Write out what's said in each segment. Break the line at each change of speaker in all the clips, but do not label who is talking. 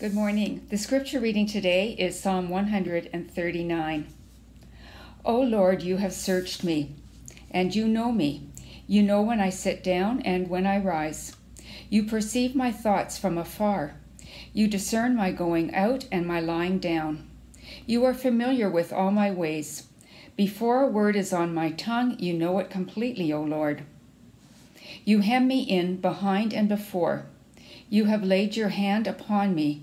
Good morning. The scripture reading today is Psalm 139. O Lord, you have searched me, and you know me. You know when I sit down and when I rise. You perceive my thoughts from afar. You discern my going out and my lying down. You are familiar with all my ways. Before a word is on my tongue, you know it completely, O Lord. You hem me in behind and before. You have laid your hand upon me.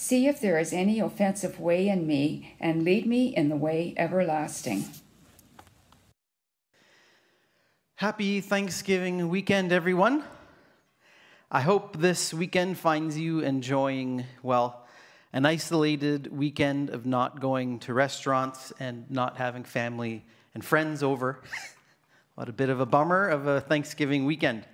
See if there is any offensive way in me, and lead me in the way everlasting.
Happy Thanksgiving weekend, everyone. I hope this weekend finds you enjoying, well, an isolated weekend of not going to restaurants and not having family and friends over. what a bit of a bummer of a Thanksgiving weekend.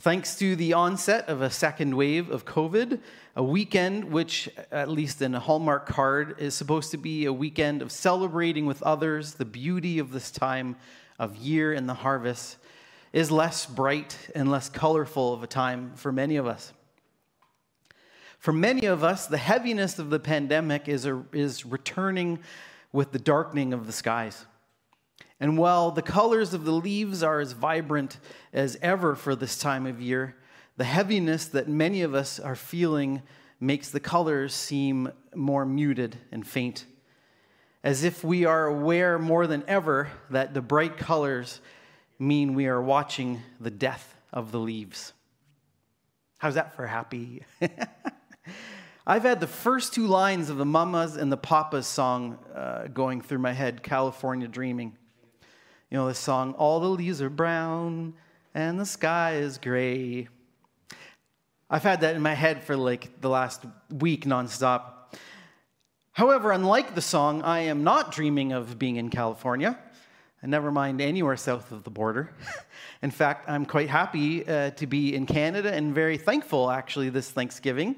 Thanks to the onset of a second wave of COVID, a weekend which, at least in a Hallmark card, is supposed to be a weekend of celebrating with others the beauty of this time of year and the harvest, is less bright and less colorful of a time for many of us. For many of us, the heaviness of the pandemic is, a, is returning with the darkening of the skies. And while the colors of the leaves are as vibrant as ever for this time of year, the heaviness that many of us are feeling makes the colors seem more muted and faint. As if we are aware more than ever that the bright colors mean we are watching the death of the leaves. How's that for happy? I've had the first two lines of the Mamas and the Papas song uh, going through my head California Dreaming. You know, this song, All the leaves are brown and the sky is gray. I've had that in my head for like the last week nonstop. However, unlike the song, I am not dreaming of being in California, and never mind anywhere south of the border. in fact, I'm quite happy uh, to be in Canada and very thankful actually this Thanksgiving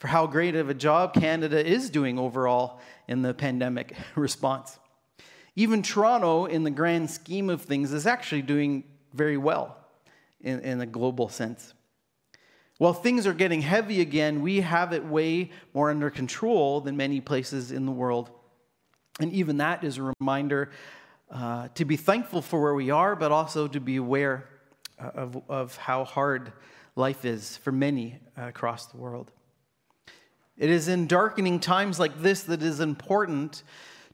for how great of a job Canada is doing overall in the pandemic response. Even Toronto, in the grand scheme of things, is actually doing very well in, in a global sense. While things are getting heavy again, we have it way more under control than many places in the world. And even that is a reminder uh, to be thankful for where we are, but also to be aware uh, of, of how hard life is for many uh, across the world. It is in darkening times like this that is important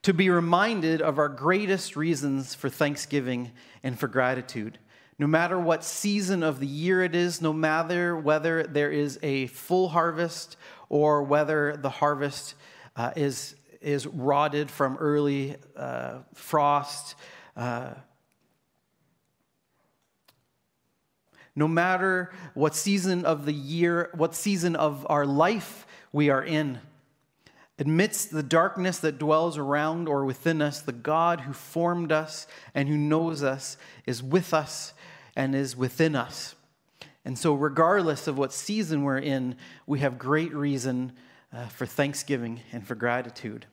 to be reminded of our greatest reasons for thanksgiving and for gratitude. No matter what season of the year it is, no matter whether there is a full harvest or whether the harvest uh, is, is rotted from early uh, frost, uh, No matter what season of the year, what season of our life we are in, amidst the darkness that dwells around or within us, the God who formed us and who knows us is with us and is within us. And so, regardless of what season we're in, we have great reason uh, for thanksgiving and for gratitude.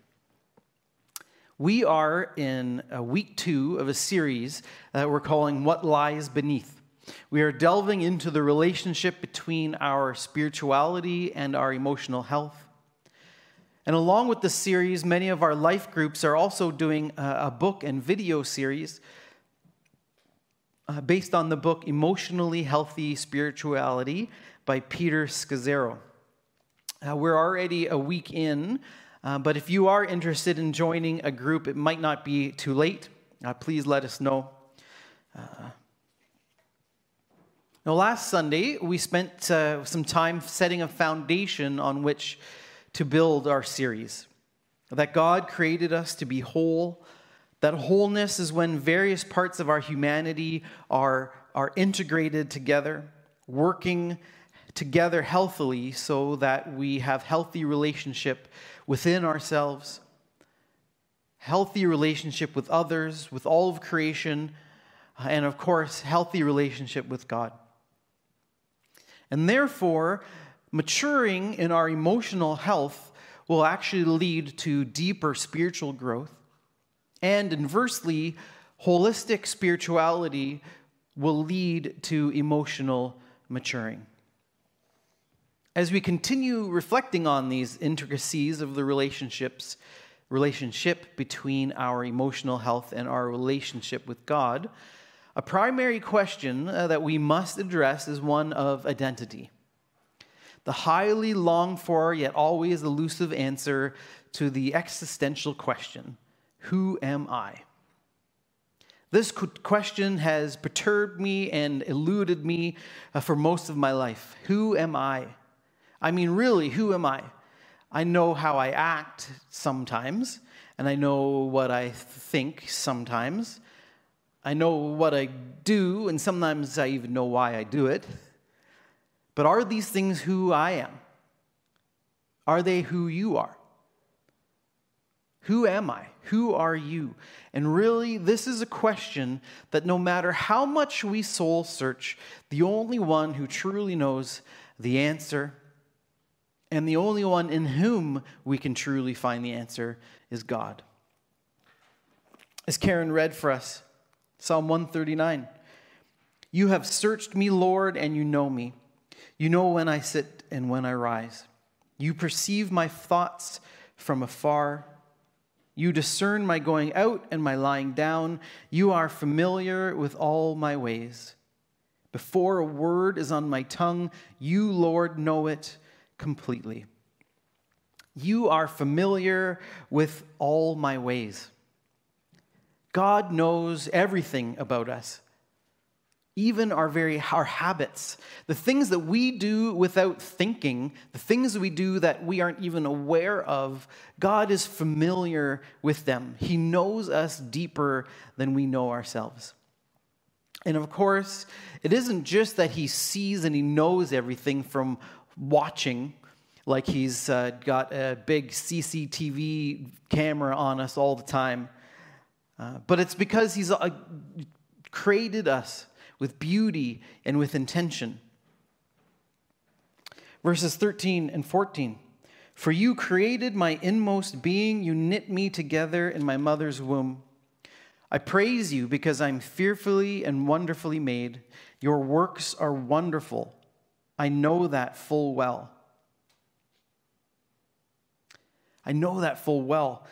We are in week two of a series that we're calling What Lies Beneath. We are delving into the relationship between our spirituality and our emotional health. And along with this series, many of our life groups are also doing a book and video series uh, based on the book Emotionally Healthy Spirituality by Peter Scazzero. Uh, we're already a week in, uh, but if you are interested in joining a group, it might not be too late. Please let us know. Now, last Sunday, we spent some time setting a foundation on which to build our series. That God created us to be whole. That wholeness is when various parts of our humanity are, are integrated together, working together healthily so that we have healthy relationship within ourselves, healthy relationship with others, with all of creation, and of course, healthy relationship with God. And therefore, Maturing in our emotional health will actually lead to deeper spiritual growth. And inversely, holistic spirituality will lead to emotional maturing. As we continue reflecting on these intricacies of the relationships, relationship between our emotional health and our relationship with God, a primary question uh, that we must address is one of identity the highly longed for yet always elusive answer to the existential question Who am I? This question has perturbed me and eluded me uh, for most of my life. Who am I? I mean, really, who am I? I know how I act sometimes, and I know what I think sometimes. I know what I do, and sometimes I even know why I do it. But are these things who I am? Are they who you are? Who am I? Who are you? And really, this is a question that no matter how much we soul search, the only one who truly knows the answer and the only one in whom we can truly find the answer is God. As Karen read for us, Psalm 139 You have searched me, Lord, and you know me. You know when I sit and when I rise. You perceive my thoughts from afar. You discern my going out and my lying down. You are familiar with all my ways. Before a word is on my tongue, you, Lord, know it completely. You are familiar with all my ways. God knows everything about us even our very our habits the things that we do without thinking the things we do that we aren't even aware of god is familiar with them. He knows us deeper than we know ourselves. And of course it isn't just that he sees and he knows everything from watching like he's uh, got a big cctv camera on us all the time uh, but it's because he's uh, created us with beauty and with intention. Verses 13 and 14 For you created my inmost being, you knit me together in my mother's womb. I praise you because I'm fearfully and wonderfully made. Your works are wonderful. I know that full well. I know that full well.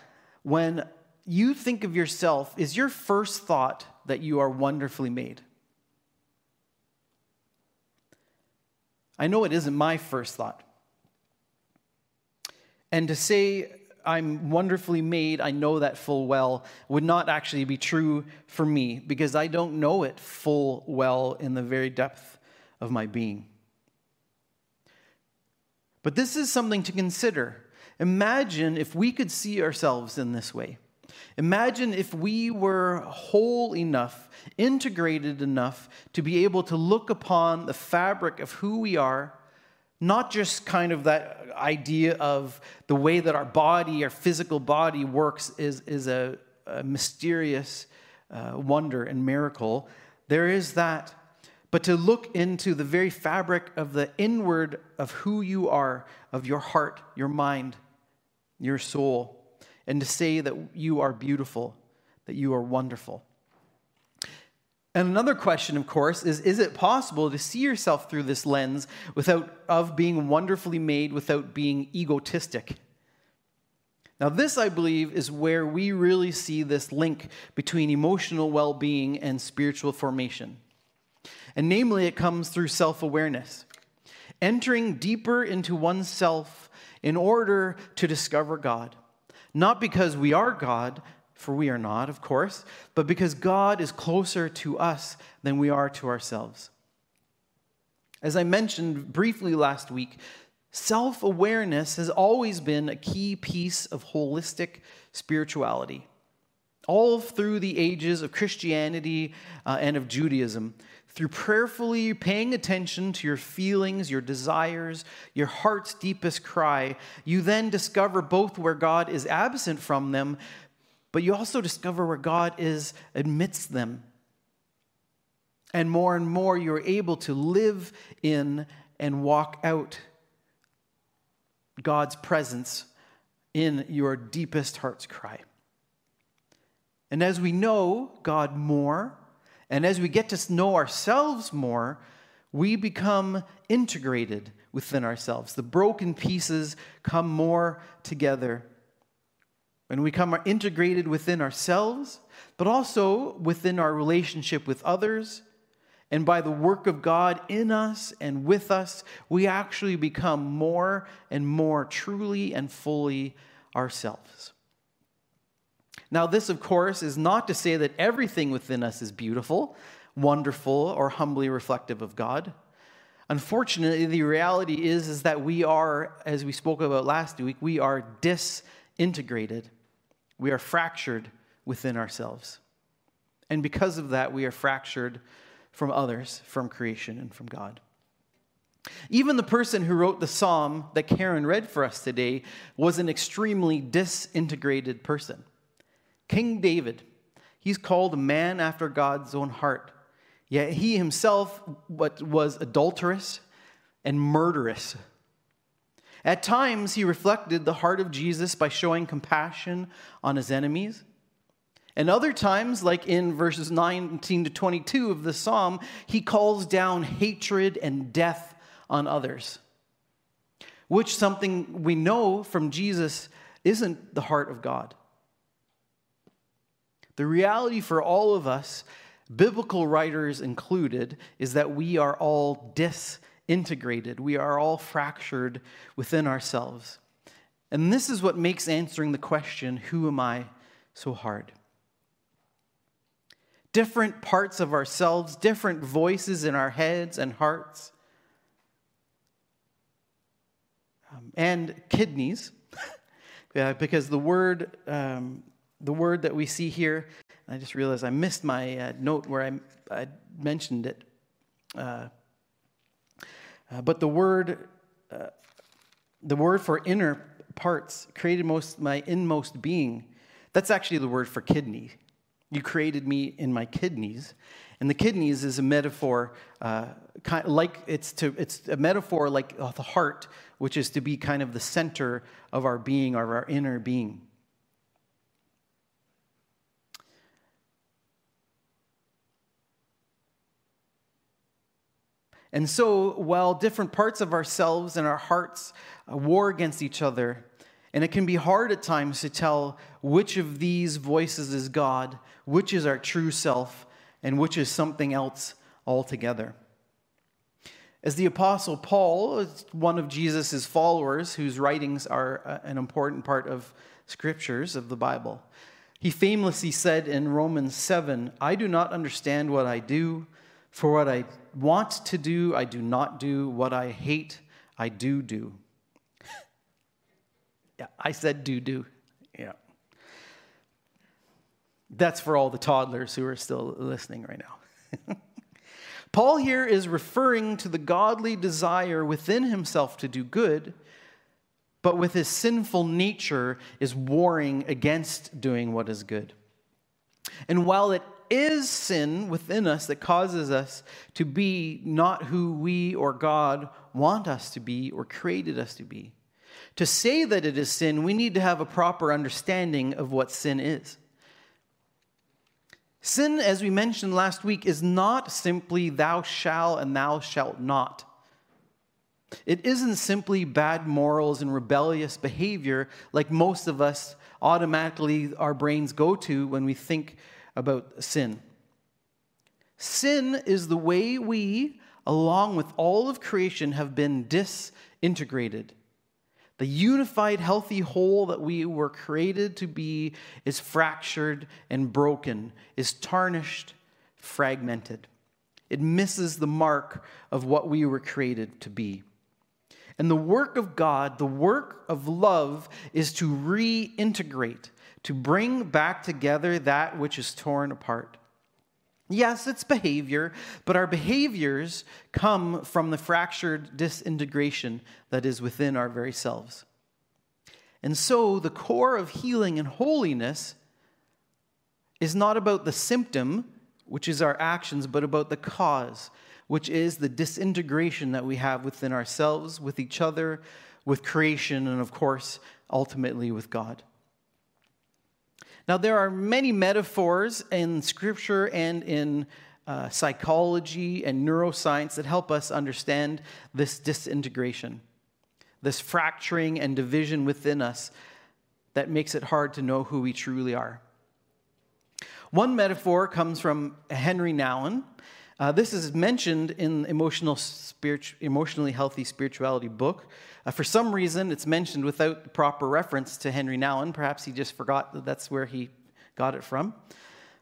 When you think of yourself, is your first thought that you are wonderfully made? I know it isn't my first thought. And to say I'm wonderfully made, I know that full well, would not actually be true for me because I don't know it full well in the very depth of my being. But this is something to consider. Imagine if we could see ourselves in this way. Imagine if we were whole enough, integrated enough to be able to look upon the fabric of who we are, not just kind of that idea of the way that our body, our physical body works, is, is a, a mysterious uh, wonder and miracle. There is that. But to look into the very fabric of the inward of who you are, of your heart, your mind, your soul and to say that you are beautiful, that you are wonderful. And another question, of course, is is it possible to see yourself through this lens without of being wonderfully made without being egotistic? Now, this, I believe, is where we really see this link between emotional well being and spiritual formation. And namely, it comes through self awareness, entering deeper into oneself in order to discover God. Not because we are God, for we are not, of course, but because God is closer to us than we are to ourselves. As I mentioned briefly last week, self awareness has always been a key piece of holistic spirituality. All through the ages of Christianity uh, and of Judaism, through prayerfully paying attention to your feelings, your desires, your heart's deepest cry, you then discover both where God is absent from them, but you also discover where God is amidst them. And more and more, you're able to live in and walk out God's presence in your deepest heart's cry. And as we know God more, and as we get to know ourselves more, we become integrated within ourselves. The broken pieces come more together. And we come integrated within ourselves, but also within our relationship with others, and by the work of God in us and with us, we actually become more and more truly and fully ourselves. Now, this, of course, is not to say that everything within us is beautiful, wonderful, or humbly reflective of God. Unfortunately, the reality is, is that we are, as we spoke about last week, we are disintegrated. We are fractured within ourselves. And because of that, we are fractured from others, from creation, and from God. Even the person who wrote the psalm that Karen read for us today was an extremely disintegrated person. King David, he's called a man after God's own heart. Yet he himself was adulterous and murderous. At times, he reflected the heart of Jesus by showing compassion on his enemies. And other times, like in verses 19 to 22 of the psalm, he calls down hatred and death on others, which something we know from Jesus isn't the heart of God. The reality for all of us, biblical writers included, is that we are all disintegrated. We are all fractured within ourselves. And this is what makes answering the question, Who am I, so hard? Different parts of ourselves, different voices in our heads and hearts, um, and kidneys, because the word um, the word that we see here, I just realized I missed my uh, note where I, I mentioned it. Uh, uh, but the word, uh, the word for inner parts, created most my inmost being. That's actually the word for kidney. You created me in my kidneys, and the kidneys is a metaphor, uh, kind of like it's to it's a metaphor like the heart, which is to be kind of the center of our being, or our inner being. And so, while different parts of ourselves and our hearts uh, war against each other, and it can be hard at times to tell which of these voices is God, which is our true self, and which is something else altogether. As the Apostle Paul, one of Jesus' followers whose writings are uh, an important part of scriptures of the Bible, he famously said in Romans 7 I do not understand what I do for what I want to do, I do not do. What I hate, I do do. yeah, I said do do. Yeah. That's for all the toddlers who are still listening right now. Paul here is referring to the godly desire within himself to do good, but with his sinful nature is warring against doing what is good. And while it is sin within us that causes us to be not who we or God want us to be or created us to be, to say that it is sin, we need to have a proper understanding of what sin is. Sin, as we mentioned last week, is not simply thou shalt and thou shalt not. It isn't simply bad morals and rebellious behavior like most of us automatically our brains go to when we think about sin. Sin is the way we, along with all of creation, have been disintegrated. The unified, healthy whole that we were created to be is fractured and broken, is tarnished, fragmented. It misses the mark of what we were created to be. And the work of God, the work of love, is to reintegrate, to bring back together that which is torn apart. Yes, it's behavior, but our behaviors come from the fractured disintegration that is within our very selves. And so, the core of healing and holiness is not about the symptom, which is our actions, but about the cause, which is the disintegration that we have within ourselves, with each other, with creation, and of course, ultimately with God. Now, there are many metaphors in scripture and in uh, psychology and neuroscience that help us understand this disintegration, this fracturing and division within us that makes it hard to know who we truly are. One metaphor comes from Henry Nouwen. Uh, this is mentioned in emotional spirit, emotionally healthy spirituality book. Uh, for some reason, it's mentioned without the proper reference to Henry Nouwen. Perhaps he just forgot that that's where he got it from.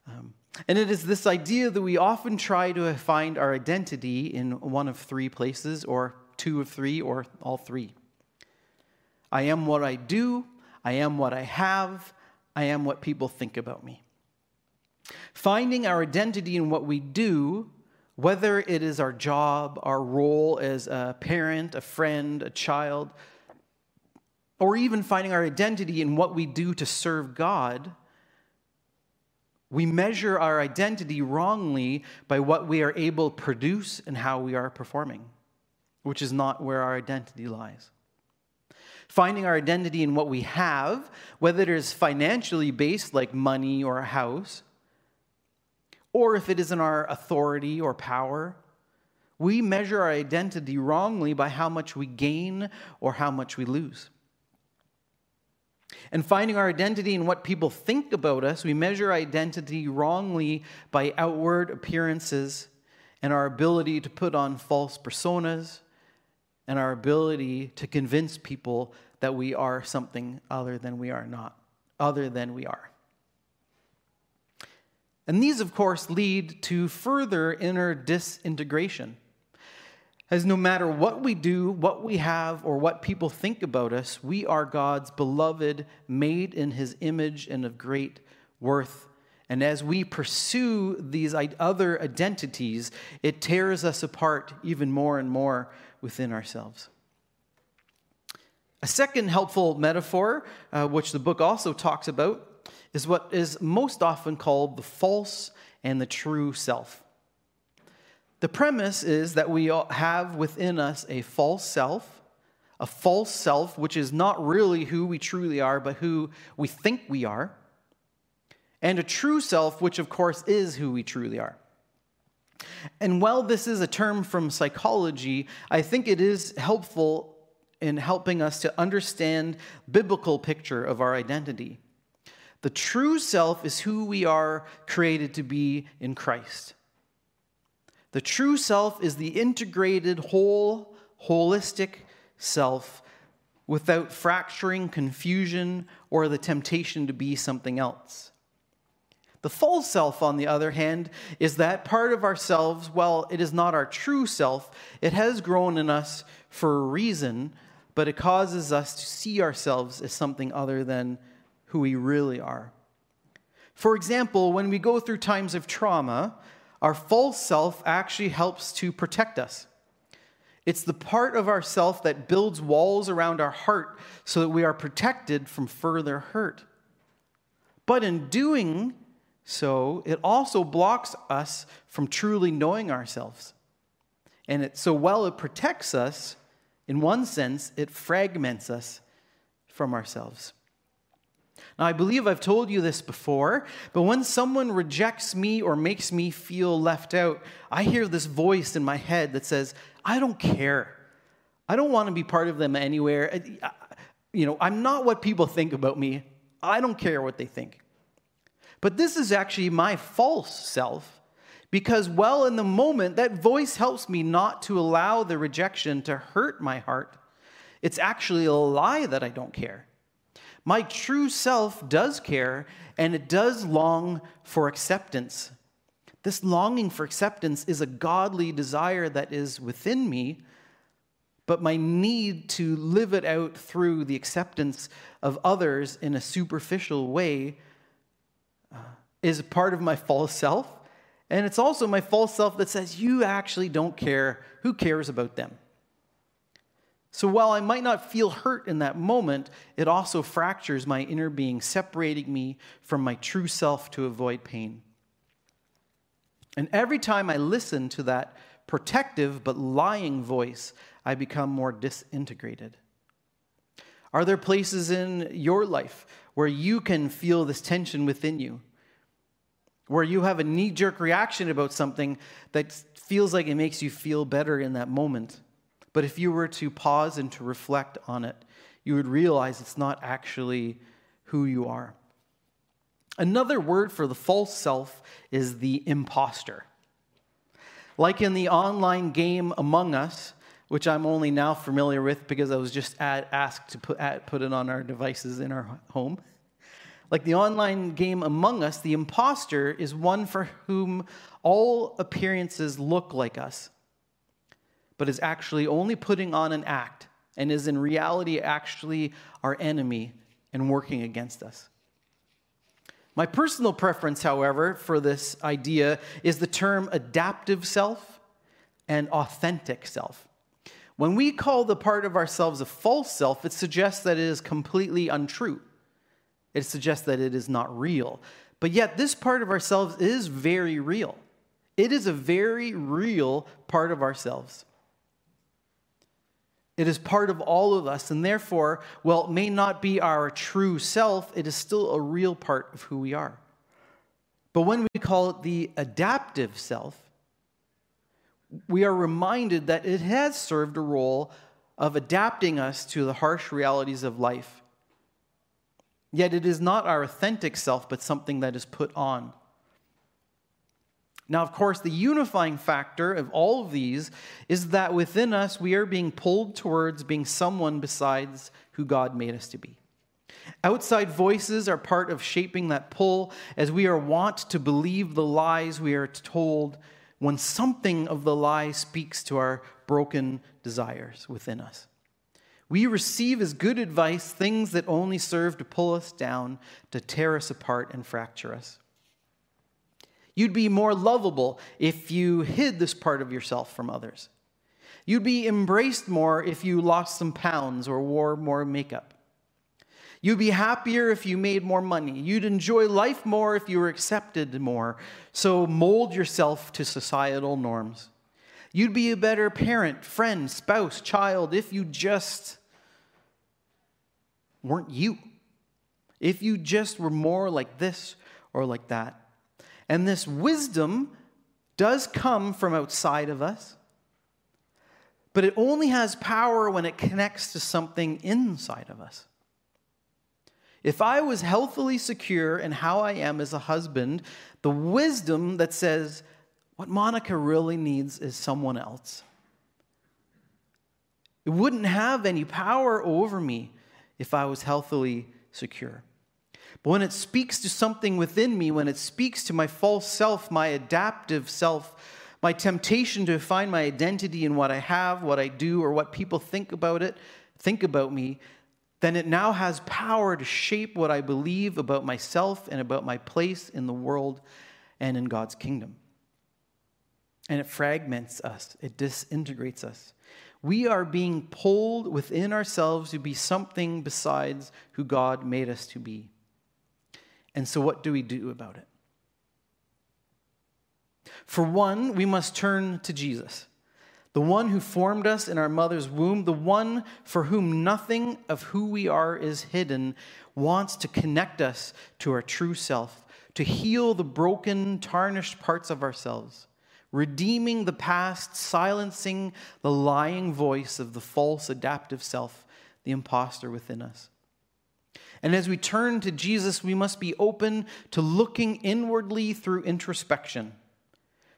Um, and it is this idea that we often try to find our identity in one of three places, or two of three, or all three. I am what I do, I am what I have, I am what people think about me. Finding our identity in what we do whether it is our job, our role as a parent, a friend, a child, or even finding our identity in what we do to serve God, we measure our identity wrongly by what we are able to produce and how we are performing, which is not where our identity lies. Finding our identity in what we have, whether it is financially based, like money or a house, or if it is in our authority or power. We measure our identity wrongly by how much we gain or how much we lose. And finding our identity in what people think about us, we measure identity wrongly by outward appearances and our ability to put on false personas and our ability to convince people that we are something other than we are not, other than we are. And these, of course, lead to further inner disintegration. As no matter what we do, what we have, or what people think about us, we are God's beloved, made in his image and of great worth. And as we pursue these other identities, it tears us apart even more and more within ourselves. A second helpful metaphor, uh, which the book also talks about, is what is most often called the false and the true self. The premise is that we have within us a false self, a false self which is not really who we truly are, but who we think we are, and a true self, which of course is who we truly are. And while this is a term from psychology, I think it is helpful in helping us to understand biblical picture of our identity. The true self is who we are created to be in Christ. The true self is the integrated, whole, holistic self without fracturing, confusion, or the temptation to be something else. The false self, on the other hand, is that part of ourselves, well, it is not our true self. It has grown in us for a reason, but it causes us to see ourselves as something other than who we really are. For example, when we go through times of trauma, our false self actually helps to protect us. It's the part of ourself that builds walls around our heart so that we are protected from further hurt. But in doing so, it also blocks us from truly knowing ourselves. And it, so while it protects us, in one sense, it fragments us from ourselves. Now, I believe I've told you this before, but when someone rejects me or makes me feel left out, I hear this voice in my head that says, I don't care. I don't want to be part of them anywhere. You know, I'm not what people think about me. I don't care what they think. But this is actually my false self because, well, in the moment, that voice helps me not to allow the rejection to hurt my heart. It's actually a lie that I don't care. My true self does care and it does long for acceptance. This longing for acceptance is a godly desire that is within me, but my need to live it out through the acceptance of others in a superficial way uh, is part of my false self. And it's also my false self that says, You actually don't care. Who cares about them? So while I might not feel hurt in that moment, it also fractures my inner being, separating me from my true self to avoid pain. And every time I listen to that protective but lying voice, I become more disintegrated. Are there places in your life where you can feel this tension within you? Where you have a knee jerk reaction about something that feels like it makes you feel better in that moment? But if you were to pause and to reflect on it, you would realize it's not actually who you are. Another word for the false self is the imposter. Like in the online game Among Us, which I'm only now familiar with because I was just asked to put, put it on our devices in our home. Like the online game Among Us, the imposter is one for whom all appearances look like us but is actually only putting on an act and is in reality actually our enemy and working against us. My personal preference, however, for this idea is the term adaptive self and authentic self. When we call the part of ourselves a false self, it suggests that it is completely untrue. It suggests that it is not real. But yet, this part of ourselves is very real. It is a very real part of ourselves. It is part of all of us, and therefore, while it may not be our true self, it is still a real part of who we are. But when we call it the adaptive self, we are reminded that it has served a role of adapting us to the harsh realities of life. Yet it is not our authentic self, but something that is put on. Now, of course, the unifying factor of all of these is that within us we are being pulled towards being someone besides who God made us to be. Outside voices are part of shaping that pull as we are wont to believe the lies we are told when something of the lie speaks to our broken desires within us. We receive as good advice things that only serve to pull us down, to tear us apart, and fracture us. You'd be more lovable if you hid this part of yourself from others. You'd be embraced more if you lost some pounds or wore more makeup. You'd be happier if you made more money. You'd enjoy life more if you were accepted more. So mold yourself to societal norms. You'd be a better parent, friend, spouse, child if you just weren't you. If you just were more like this or like that. And this wisdom does come from outside of us, but it only has power when it connects to something inside of us. If I was healthily secure in how I am as a husband, the wisdom that says, what Monica really needs is someone else. It wouldn't have any power over me if I was healthily secure. But when it speaks to something within me, when it speaks to my false self, my adaptive self, my temptation to find my identity in what I have, what I do, or what people think about it, think about me, then it now has power to shape what I believe about myself and about my place in the world and in God's kingdom. And it fragments us, it disintegrates us. We are being pulled within ourselves to be something besides who God made us to be. And so, what do we do about it? For one, we must turn to Jesus, the one who formed us in our mother's womb, the one for whom nothing of who we are is hidden, wants to connect us to our true self, to heal the broken, tarnished parts of ourselves redeeming the past, silencing the lying voice of the false adaptive self, the impostor within us. And as we turn to Jesus, we must be open to looking inwardly through introspection.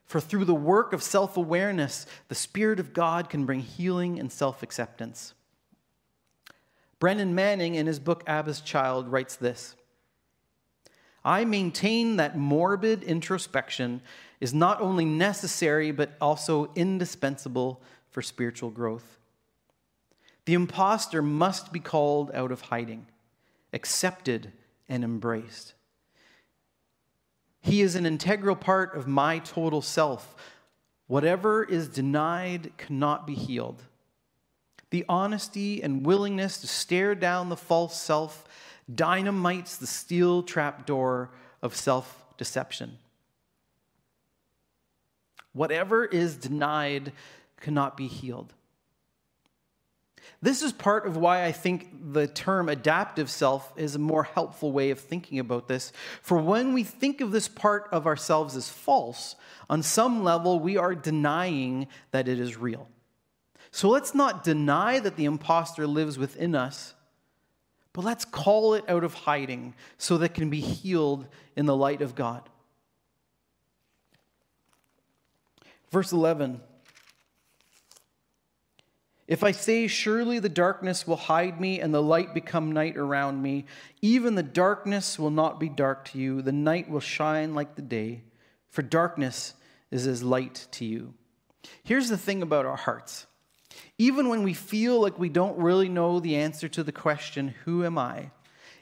For through the work of self awareness, the Spirit of God can bring healing and self acceptance. Brennan Manning, in his book Abba's Child, writes this I maintain that morbid introspection is not only necessary, but also indispensable for spiritual growth. The impostor must be called out of hiding, accepted, and embraced. He is an integral part of my total self. Whatever is denied cannot be healed. The honesty and willingness to stare down the false self dynamites the steel trap door of self deception. Whatever is denied cannot be healed. This is part of why I think the term adaptive self is a more helpful way of thinking about this. For when we think of this part of ourselves as false, on some level we are denying that it is real. So let's not deny that the impostor lives within us, but let's call it out of hiding so that it can be healed in the light of God. Verse 11 If I say, Surely the darkness will hide me and the light become night around me, even the darkness will not be dark to you, the night will shine like the day, for darkness is as light to you. Here's the thing about our hearts. Even when we feel like we don't really know the answer to the question, Who am I?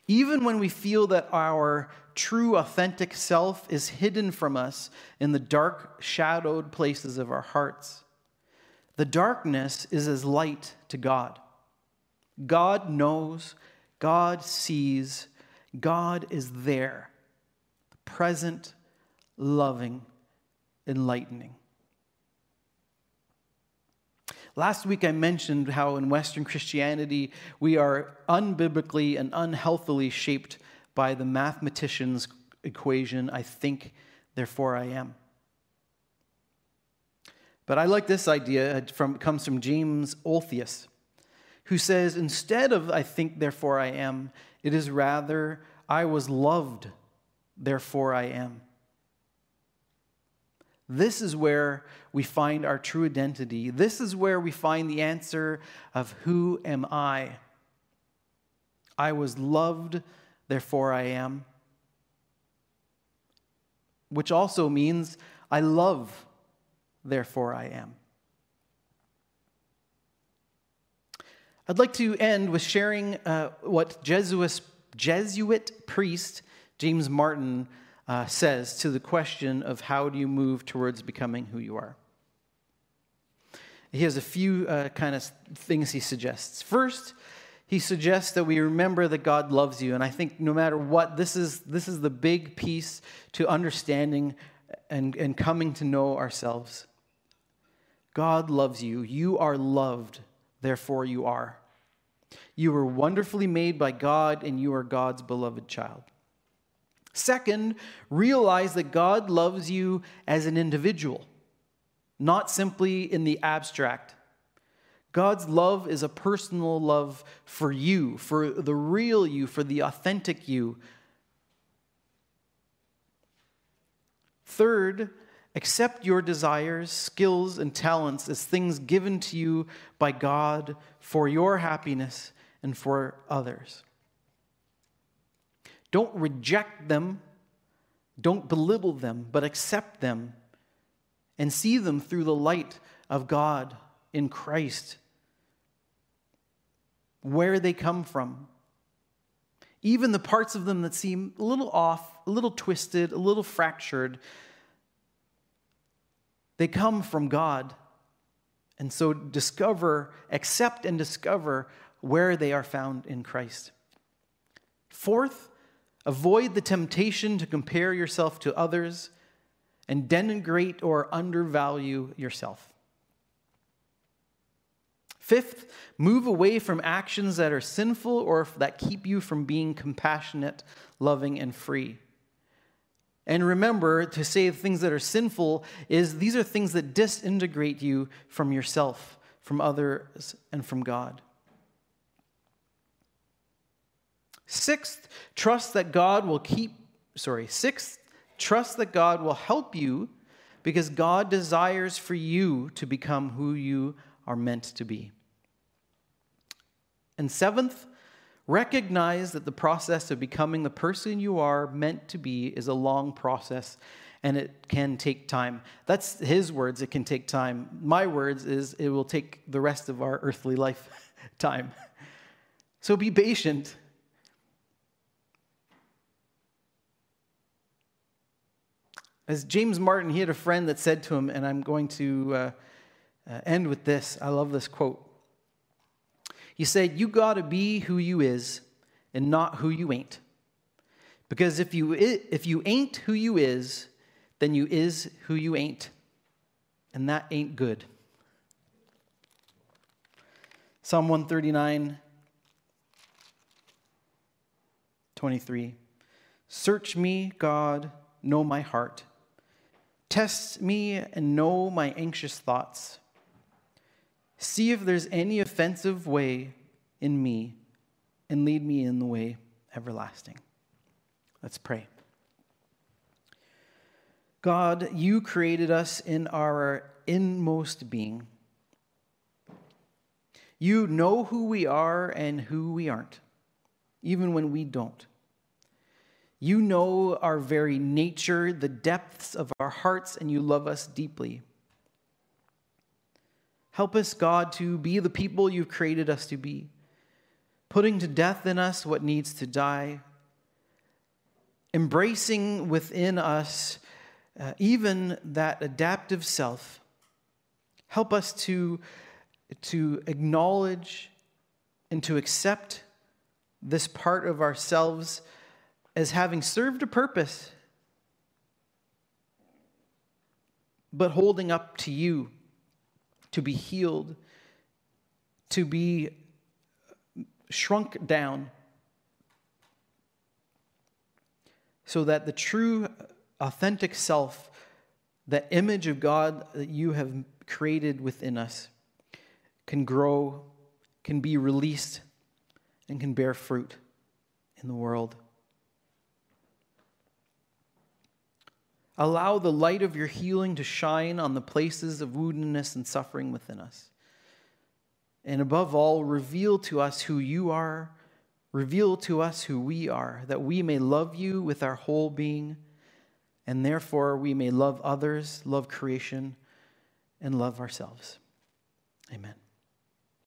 Even when we feel that our true, authentic self is hidden from us in the dark, shadowed places of our hearts. The darkness is as light to God. God knows, God sees, God is there, present, loving, enlightening. Last week I mentioned how in Western Christianity we are unbiblically and unhealthily shaped by the mathematician's equation I think, therefore I am. But I like this idea, it from, comes from James Olthuis, who says, instead of I think, therefore I am, it is rather I was loved, therefore I am. This is where we find our true identity. This is where we find the answer of who am I? I was loved, therefore I am. Which also means I love, therefore I am. I'd like to end with sharing uh, what Jesuit, Jesuit priest James Martin uh, says to the question of how do you move towards becoming who you are. He has a few uh, kind of things he suggests. First, he suggests that we remember that God loves you. And I think no matter what, this is, this is the big piece to understanding and, and coming to know ourselves. God loves you. You are loved, therefore you are. You were wonderfully made by God, and you are God's beloved child. Second, realize that God loves you as an individual, not simply in the abstract. God's love is a personal love for you, for the real you, for the authentic you. Third, accept your desires, skills, and talents as things given to you by God for your happiness and for others. Don't reject them, don't belittle them, but accept them and see them through the light of God in Christ. Where they come from, even the parts of them that seem a little off, a little twisted, a little fractured, they come from God. And so discover, accept, and discover where they are found in Christ. Fourth, avoid the temptation to compare yourself to others and denigrate or undervalue yourself. Fifth, move away from actions that are sinful or that keep you from being compassionate, loving, and free. And remember to say things that are sinful is these are things that disintegrate you from yourself, from others, and from God. Sixth, trust that God will keep, sorry, sixth, trust that God will help you because God desires for you to become who you are meant to be. And seventh, recognize that the process of becoming the person you are meant to be is a long process and it can take time. That's his words, it can take time. My words is it will take the rest of our earthly life time. So be patient. As James Martin, he had a friend that said to him, and I'm going to uh, uh, end with this. I love this quote. He said, You got to be who you is and not who you ain't. Because if you, if you ain't who you is, then you is who you ain't. And that ain't good. Psalm 139, 23. Search me, God, know my heart. Test me and know my anxious thoughts. See if there's any offensive way in me and lead me in the way everlasting. Let's pray. God, you created us in our inmost being. You know who we are and who we aren't, even when we don't. You know our very nature, the depths of our hearts, and you love us deeply. Help us, God, to be the people you've created us to be, putting to death in us what needs to die, embracing within us uh, even that adaptive self. Help us to, to acknowledge and to accept this part of ourselves as having served a purpose, but holding up to you to be healed, to be shrunk down, so that the true, authentic self, that image of God that you have created within us, can grow, can be released, and can bear fruit in the world. Allow the light of your healing to shine on the places of woundedness and suffering within us. And above all, reveal to us who you are, reveal to us who we are, that we may love you with our whole being, and therefore we may love others, love creation, and love ourselves. Amen.